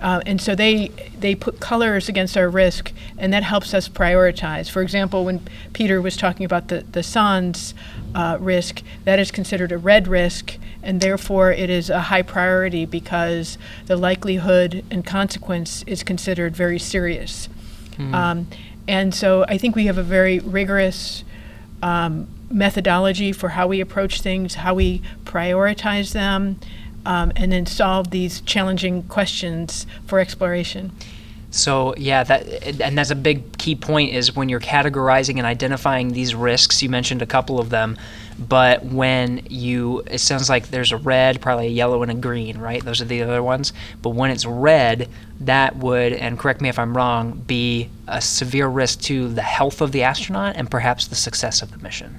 Uh, and so they they put colors against our risk, and that helps us prioritize. For example, when Peter was talking about the the SANS uh, risk, that is considered a red risk, and therefore it is a high priority because the likelihood and consequence is considered very serious. Mm. Um, and so I think we have a very rigorous um, methodology for how we approach things, how we prioritize them, um, and then solve these challenging questions for exploration. So yeah, that and that's a big key point is when you're categorizing and identifying these risks. You mentioned a couple of them, but when you it sounds like there's a red, probably a yellow and a green, right? Those are the other ones. But when it's red, that would and correct me if I'm wrong, be a severe risk to the health of the astronaut and perhaps the success of the mission.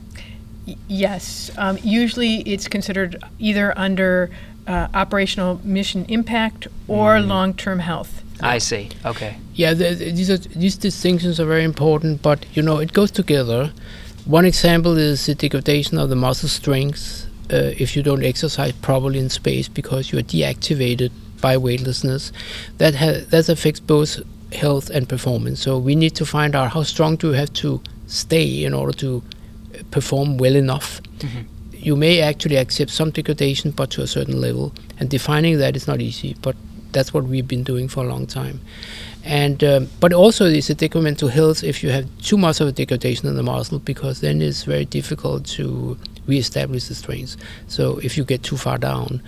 Yes, um, usually it's considered either under uh, operational mission impact or mm. long-term health. I see. Okay. Yeah, the, these are, these distinctions are very important, but you know it goes together. One example is the degradation of the muscle strength uh, if you don't exercise properly in space because you are deactivated by weightlessness. That ha- that affects both health and performance. So we need to find out how strong do you have to stay in order to uh, perform well enough. You may actually accept some degradation, but to a certain level. And defining that is not easy, but that's what we've been doing for a long time. And um, but also it's a detriment to health if you have too much of a degradation in the muscle because then it's very difficult to reestablish the strength. So if you get too far down,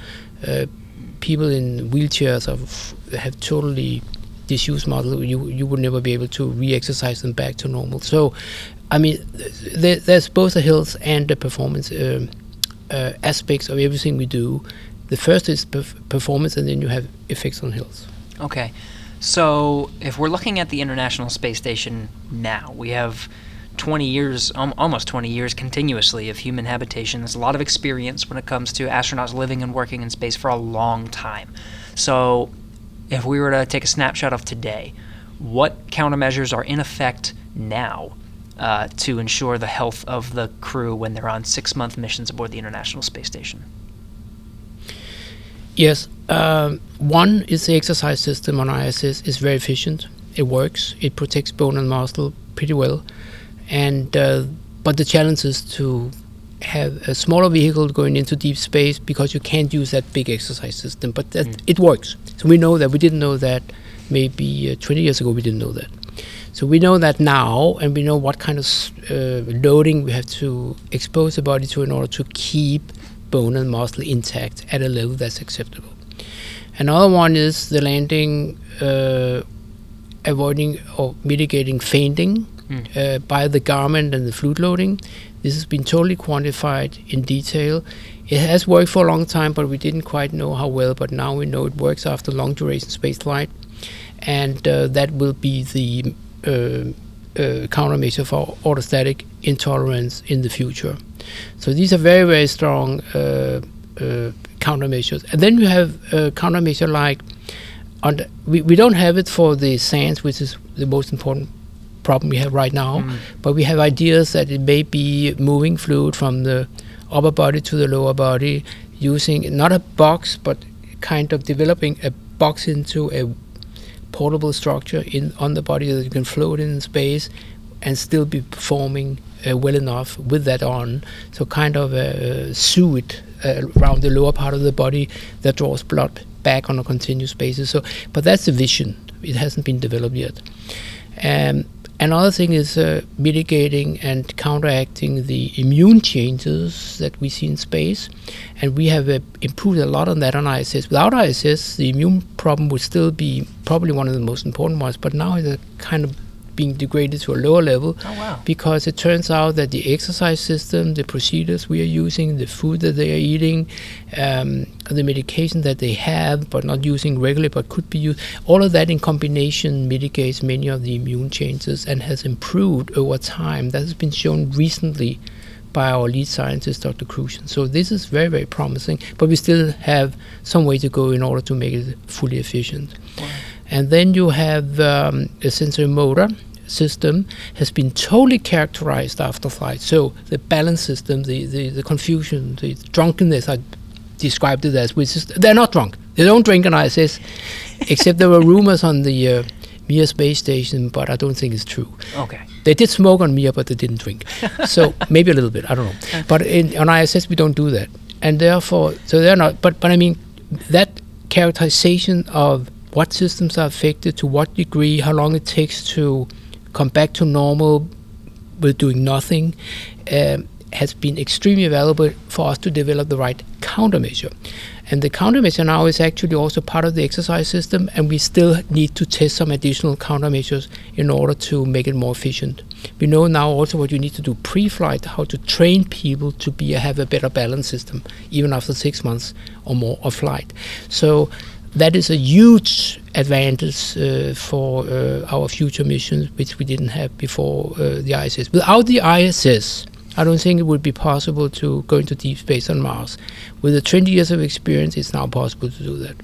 uh, people in wheelchairs have, have totally disused muscle. You you would never be able to re-exercise them back to normal. So, I mean, there, there's both the health and the performance um, uh, aspects of everything we do. The first is perf- performance, and then you have effects on health. Okay. So if we're looking at the International Space Station now, we have 20 years, um, almost 20 years continuously of human habitation. There's a lot of experience when it comes to astronauts living and working in space for a long time. So if we were to take a snapshot of today, what countermeasures are in effect now uh, to ensure the health of the crew when they're on six month missions aboard the International Space Station? Yes. Um, one is the exercise system on ISS is very efficient. It works. It protects bone and muscle pretty well. And uh, but the challenge is to have a smaller vehicle going into deep space because you can't use that big exercise system. But that, it works. So we know that. We didn't know that maybe uh, 20 years ago. We didn't know that. So we know that now, and we know what kind of uh, loading we have to expose the body to in order to keep bone and muscle intact at a level that's acceptable. Another one is the landing, uh, avoiding or mitigating fainting uh, by the garment and the fluid loading. This has been totally quantified in detail. It has worked for a long time, but we didn't quite know how well. But now we know it works after long duration space flight, and uh, that will be the uh, uh, countermeasure for orthostatic intolerance in the future. So these are very, very strong uh, uh, countermeasures. And then you have a countermeasure like, on the, we, we don't have it for the SANS, which is the most important problem we have right now, but we have ideas that it may be moving fluid from the upper body to the lower body using not a box, but kind of developing a box into a portable structure in on the body that you can float in space and still be performing uh, well enough with that on. So kind of a suit uh, around the lower part of the body that draws blood back on a continuous basis. So, but that's the vision. It hasn't been developed yet. Um, another thing is uh, mitigating and counteracting the immune changes that we see in space, and we have uh, improved a lot on that on ISS. Without ISS, the immune problem would still be probably one of the most important ones, but now it's a kind of being degraded to a lower level Oh, wow. because it turns out that the exercise system, the procedures we are using, the food that they are eating, um, the medication that they have but not using regularly but could be used, all of that in combination mitigates many of the immune changes and has improved over time. That has been shown recently by our lead scientist, Dr. Crucian. So this is very, very promising, but we still have some way to go in order to make it fully efficient. And then you have um, a sensory motor system has been totally characterized after flight. So the balance system, the, the, the confusion, the drunkenness, I described it as, which is they're not drunk. They don't drink on ISS, except there were rumors on the uh, Mir space station, but I don't think it's true. Okay. They did smoke on Mir, but they didn't drink. so maybe a little bit, I don't know. But in, on ISS, we don't do that, and therefore, so they're not. But but I mean, that characterization of what systems are affected, to what degree, how long it takes to come back to normal with doing nothing, um, has been extremely valuable for us to develop the right countermeasure. And the countermeasure now is actually also part of the exercise system, and we still need to test some additional countermeasures in order to make it more efficient. We know now also what you need to do pre-flight, how to train people to be have a better balance system, even after six months or more of flight. So that is a huge advantage uh, for uh, our future missions, which we didn't have before uh, the ISS. Without the ISS, I don't think it would be possible to go into deep space on Mars. With the 20 years of experience, it's now possible to do that.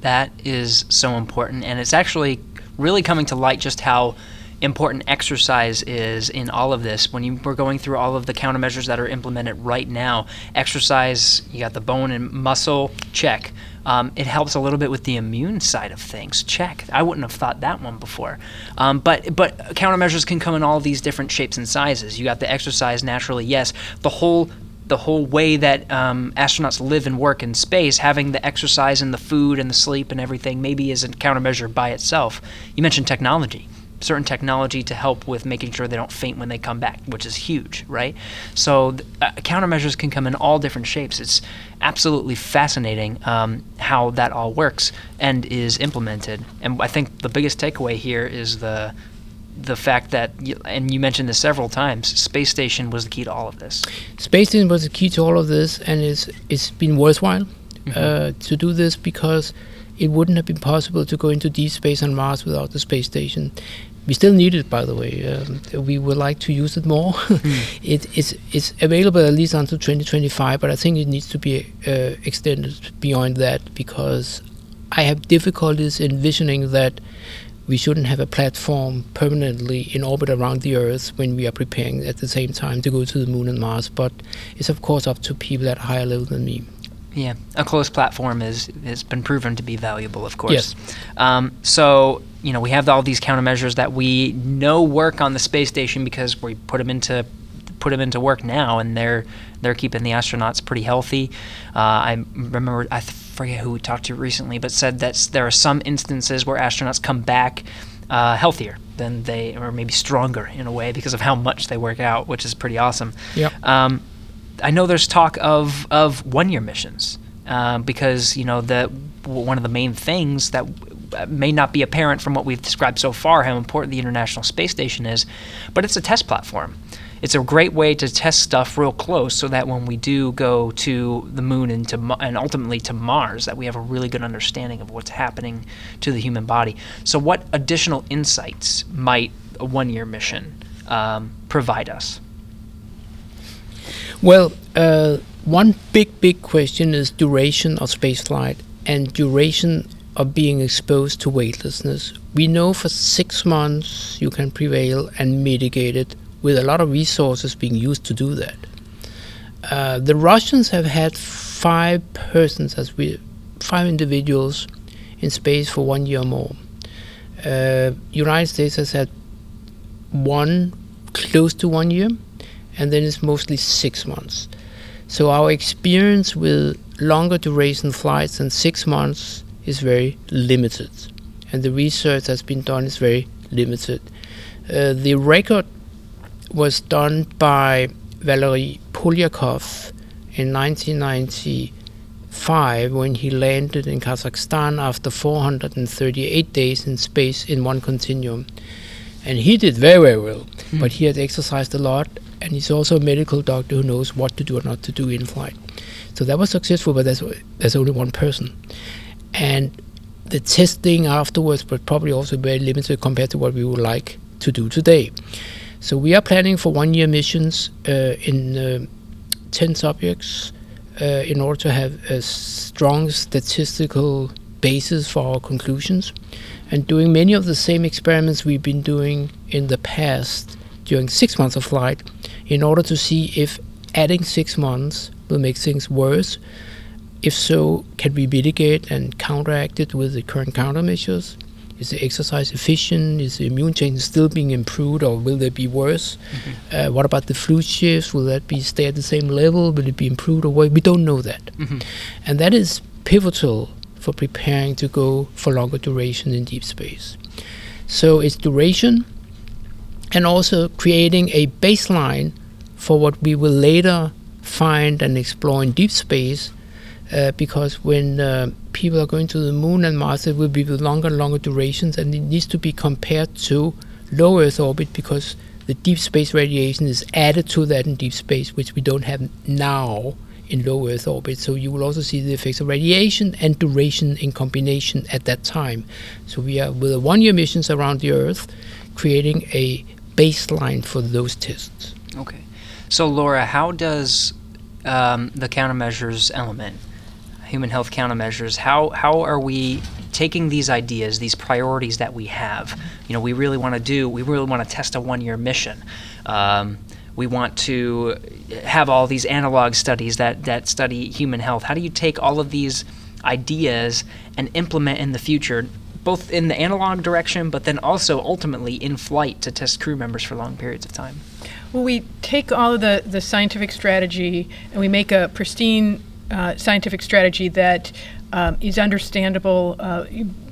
That is so important, and it's actually really coming to light just how important exercise is in all of this. When you we're going through all of the countermeasures that are implemented right now, exercise, you got the bone and muscle, check. Um, it helps a little bit with the immune side of things. Check. I wouldn't have thought that one before. Um, but but countermeasures can come in all these different shapes and sizes. You got the exercise naturally. Yes, the whole the whole way that um, astronauts live and work in space, having the exercise and the food and the sleep and everything maybe is a countermeasure by itself. You mentioned technology, certain technology to help with making sure they don't faint when they come back, which is huge, right? So uh, countermeasures can come in all different shapes. It's absolutely fascinating um, how that all works and is implemented. And I think the biggest takeaway here is the the fact that, and you mentioned this several times, space station was the key to all of this. Space station was the key to all of this, and it's it's been worthwhile mm-hmm. uh, to do this because it wouldn't have been possible to go into deep space on Mars without the space station. We still need it, by the way. Um, we would like to use it more. mm. it, it's it's available at least until 2025, but I think it needs to be uh, extended beyond that because I have difficulties envisioning that we shouldn't have a platform permanently in orbit around the Earth when we are preparing at the same time to go to the Moon and Mars. But it's of course up to people at a higher level than me. Yeah, a closed platform is has been proven to be valuable, of course. Yes. Um, so you know we have all these countermeasures that we know work on the space station because we put them into put them into work now, and they're they're keeping the astronauts pretty healthy. Uh, I remember I forget who we talked to recently, but said that there are some instances where astronauts come back uh, healthier than they, or maybe stronger in a way because of how much they work out, which is pretty awesome. Yeah. Um, I know there's talk of of one year missions uh, because you know the one of the main things that may not be apparent from what we've described so far how important the International Space Station is, but it's a test platform it's a great way to test stuff real close so that when we do go to the moon and to and ultimately to Mars that we have a really good understanding of what's happening to the human body. So what additional insights might a one-year mission um, provide us? Well, uh, one big big question is duration of spaceflight and duration of being exposed to weightlessness. We know for six months you can prevail and mitigate it with a lot of resources being used to do that. Uh, the Russians have had five persons, as we, five individuals in space for one year or more. Uh, United States has had one close to one year, and then it's mostly six months. So our experience with longer duration flights than six months is very limited, and the research that's been done is very limited. Uh, the record was done by Valery Polyakov in 1995 when he landed in Kazakhstan after 438 days in space in one continuum. And he did very, very well, mm. but he had exercised a lot, and he's also a medical doctor who knows what to do or not to do in flight. So that was successful, but that's, that's only one person. And the testing afterwards was probably also very limited compared to what we would like to do today. So we are planning for one-year missions uh, in uh, 10 subjects uh, in order to have a strong statistical basis for our conclusions and doing many of the same experiments we've been doing in the past during six months of flight in order to see if adding six months will make things worse. If so, can we mitigate and counteract it with the current countermeasures? Is the exercise efficient? Is the immune chain still being improved, or will they be worse? Mm-hmm. Uh, what about the fluid shifts? Will that be stay at the same level? Will it be improved or what? We don't know that, mm-hmm. and that is pivotal for preparing to go for longer duration in deep space. So it's duration, and also creating a baseline for what we will later find and explore in deep space uh, because when uh, people are going to the moon and Mars, it will be with longer and longer durations, and it needs to be compared to low Earth orbit because the deep space radiation is added to that in deep space, which we don't have now in low Earth orbit. So you will also see the effects of radiation and duration in combination at that time. So we are with a one-year missions around the Earth, creating a baseline for those tests. Okay. So Laura, how does um, the countermeasures element human health countermeasures, how how are we taking these ideas, these priorities that we have. You know, we really want to do. We really want to test a one-year mission. Um, we want to have all these analog studies that that study human health. How do you take all of these ideas and implement in the future? Both in the analog direction, but then also ultimately in flight to test crew members for long periods of time. Well, we take all of the, the scientific strategy and we make a pristine uh, scientific strategy that um, is understandable uh,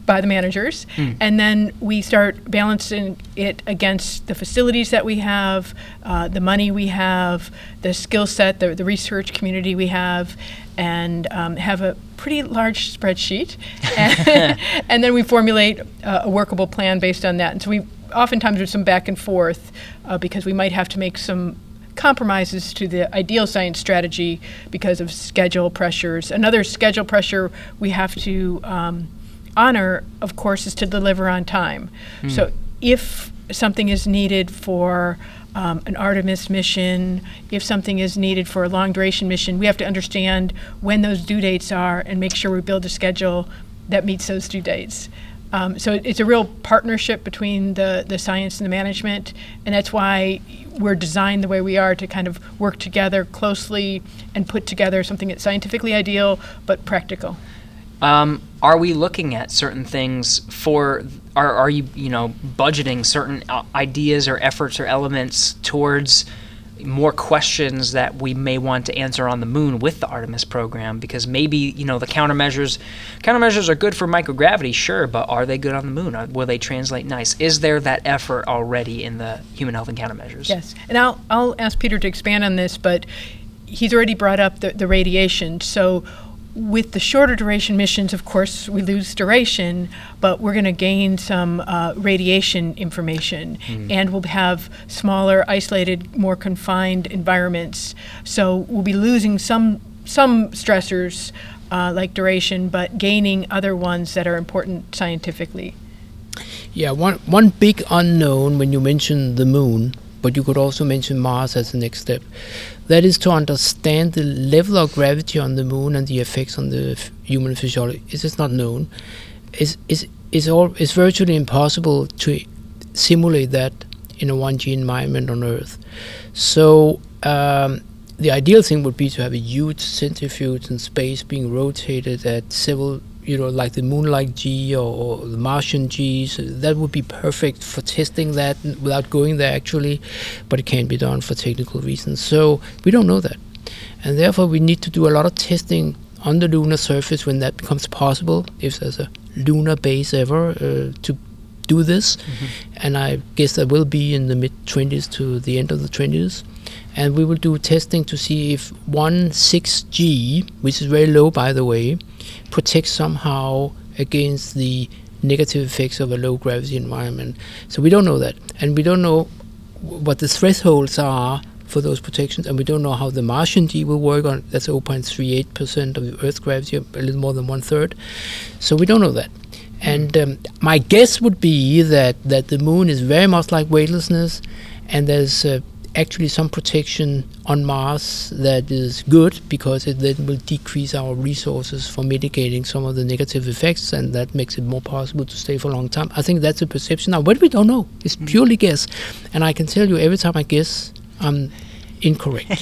by the managers, and then we start balancing it against the facilities that we have, uh, the money we have, the skill set, the, the research community we have, and um, have a pretty large spreadsheet, and, and then we formulate uh, a workable plan based on that. And so we oftentimes there's some back and forth uh, because we might have to make some compromises to the ideal science strategy because of schedule pressures. Another schedule pressure we have to um, honor, of course, is to deliver on time. So if something is needed for um, an Artemis mission, if something is needed for a long duration mission, we have to understand when those due dates are and make sure we build a schedule that meets those due dates. Um, so it- it's a real partnership between the, the science and the management, and that's why we're designed the way we are to kind of work together closely and put together something that's scientifically ideal but practical. Um, are we looking at certain things for? Are are you you know budgeting certain uh, ideas or efforts or elements towards more questions that we may want to answer on the moon with the Artemis program? Because maybe you know the countermeasures, countermeasures are good for microgravity, sure, but are they good on the moon? Are, will they translate nice? Is there that effort already in the human health and countermeasures? Yes, and I'll, I'll ask Peter to expand on this, but he's already brought up the, the radiation. So, with the shorter duration missions, of course, we lose duration, but we're going to gain some uh, radiation information, and we'll have smaller, isolated, more confined environments. So, we'll be losing some some stressors uh, like duration, but gaining other ones that are important scientifically. Yeah, one one big unknown when you mention the moon, but you could also mention Mars as the next step. That is to understand the level of gravity on the moon and the effects on the f- human physiology. It is not known. It's, it's, it's, all, it's virtually impossible to simulate that in a 1G environment on Earth. So um, the ideal thing would be to have a huge centrifuge in space being rotated at several, you know, like the Moonlight G or, or the Martian Gs. That would be perfect for testing that without going there actually, but it can't be done for technical reasons. So we don't know that, and therefore we need to do a lot of testing on the lunar surface when that becomes possible, if there's a lunar base ever uh, to do this. And I guess that will be in the mid 20s to the end of the 20s. And we will do testing to see if 1 6G, which is very low by the way, protects somehow against the negative effects of a low gravity environment. So we don't know that. And we don't know what the thresholds are for those protections, and we don't know how the Martian G will work on. That's 0.38% of the Earth's gravity, a little more than one third. So we don't know that. And um, my guess would be that, that the moon is very much like weightlessness, and there's uh, actually some protection on Mars that is good because it then will decrease our resources for mitigating some of the negative effects, and that makes it more possible to stay for a long time. I think that's a perception. Now, what we don't know is purely guess, and I can tell you every time I guess, I'm incorrect.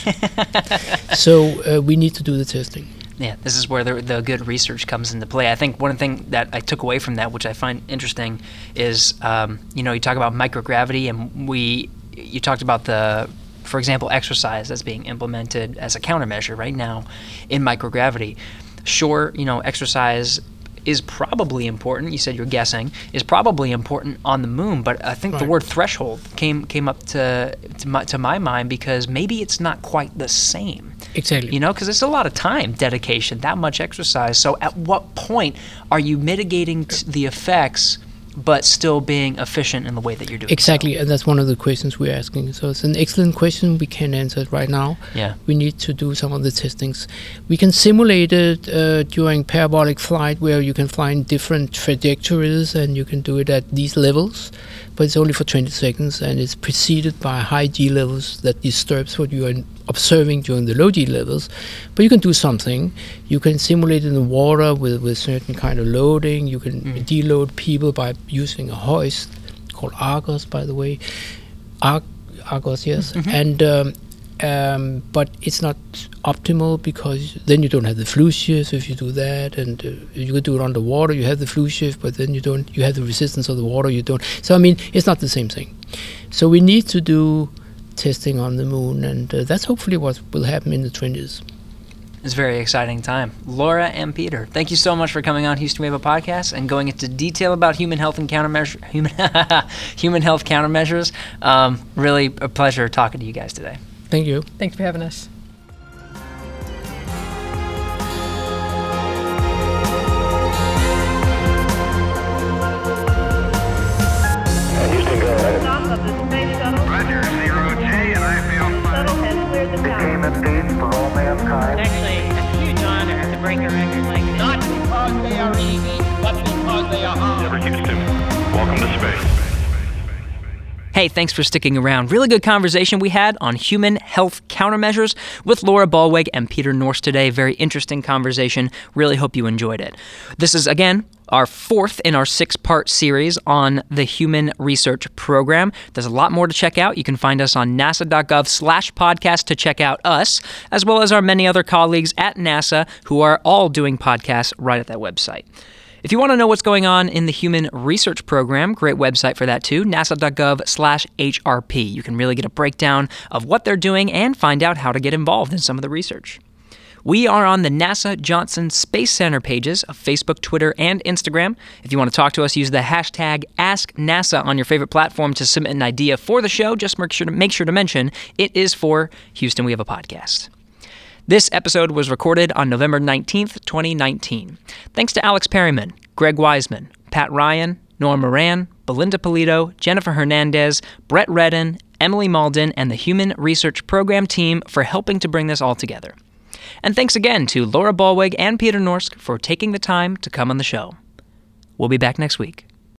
so uh, we need to do the testing. Yeah, this is where the, the good research comes into play. I think one thing that I took away from that, which I find interesting, is um, you know you talk about microgravity, and we you talked about the, for example, exercise that's being implemented as a countermeasure right now in microgravity. Sure, you know exercise is probably important. You said you're guessing is probably important on the moon, but I think the word threshold came came up to to my, to my mind because maybe it's not quite the same Exactly. you know because it's a lot of time dedication that much exercise so at what point are you mitigating t- the effects but still being efficient in the way that you're doing so? Exactly, and that's one of the questions we're asking. So it's an excellent question. We can't answer it right now. Yeah. We need to do some of the testings. We can simulate it uh, during parabolic flight, where you can find different trajectories, and you can do it at these levels. But it's only for 20 seconds, and it's preceded by high D levels that disturbs what you are observing during the low D levels, but you can do something. You can simulate in the water with, with certain kind of loading. You can Mm. deload people by using a hoist called Argos, by the way. Ar- Argos, yes. Mm-hmm. And um, um, but it's not optimal because then you don't have the flue shift if you do that, and uh, you could do it underwater. You have the flue shift, but then you don't. You have the resistance of the water. You don't. So I mean, it's not the same thing. So we need to do testing on the moon, and uh, that's hopefully what will happen in the 20s. It's a very exciting time. Laura and Peter, thank you so much for coming on Houston Wave podcast and going into detail about human health and countermeasure human human health countermeasures. Um, really a pleasure talking to you guys today. Thank you. Thanks for having us. Hey, thanks for sticking around. Really good conversation we had on human health countermeasures with Laura Bollweg and Peter Norsk today. Very interesting conversation. Really hope you enjoyed it. This is, again, our fourth in our six part series on the Human Research Program. There's a lot more to check out. You can find us on nasa.gov slash podcast to check out us, as well as our many other colleagues at NASA who are all doing podcasts right at that website. If you want to know what's going on in the Human Research Program, great website for that too, nasa.gov slash HRP. You can really get a breakdown of what they're doing and find out how to get involved in some of the research. We are on the NASA Johnson Space Center pages of Facebook, Twitter, and Instagram. If you want to talk to us, use the hashtag AskNASA on your favorite platform to submit an idea for the show. Just make sure to, make sure to mention it is for Houston We Have a Podcast. This episode was recorded on November 19th, 2019. Thanks to Alex Perryman, Greg Wiseman, Pat Ryan, Norah Moran, Belinda Pulido, Jennifer Hernandez, Brett Redden, Emily Malden, and the Human Research Program team for helping to bring this all together. And thanks again to Laura Bollweg and Peter Norsk for taking the time to come on the show. We'll be back next week.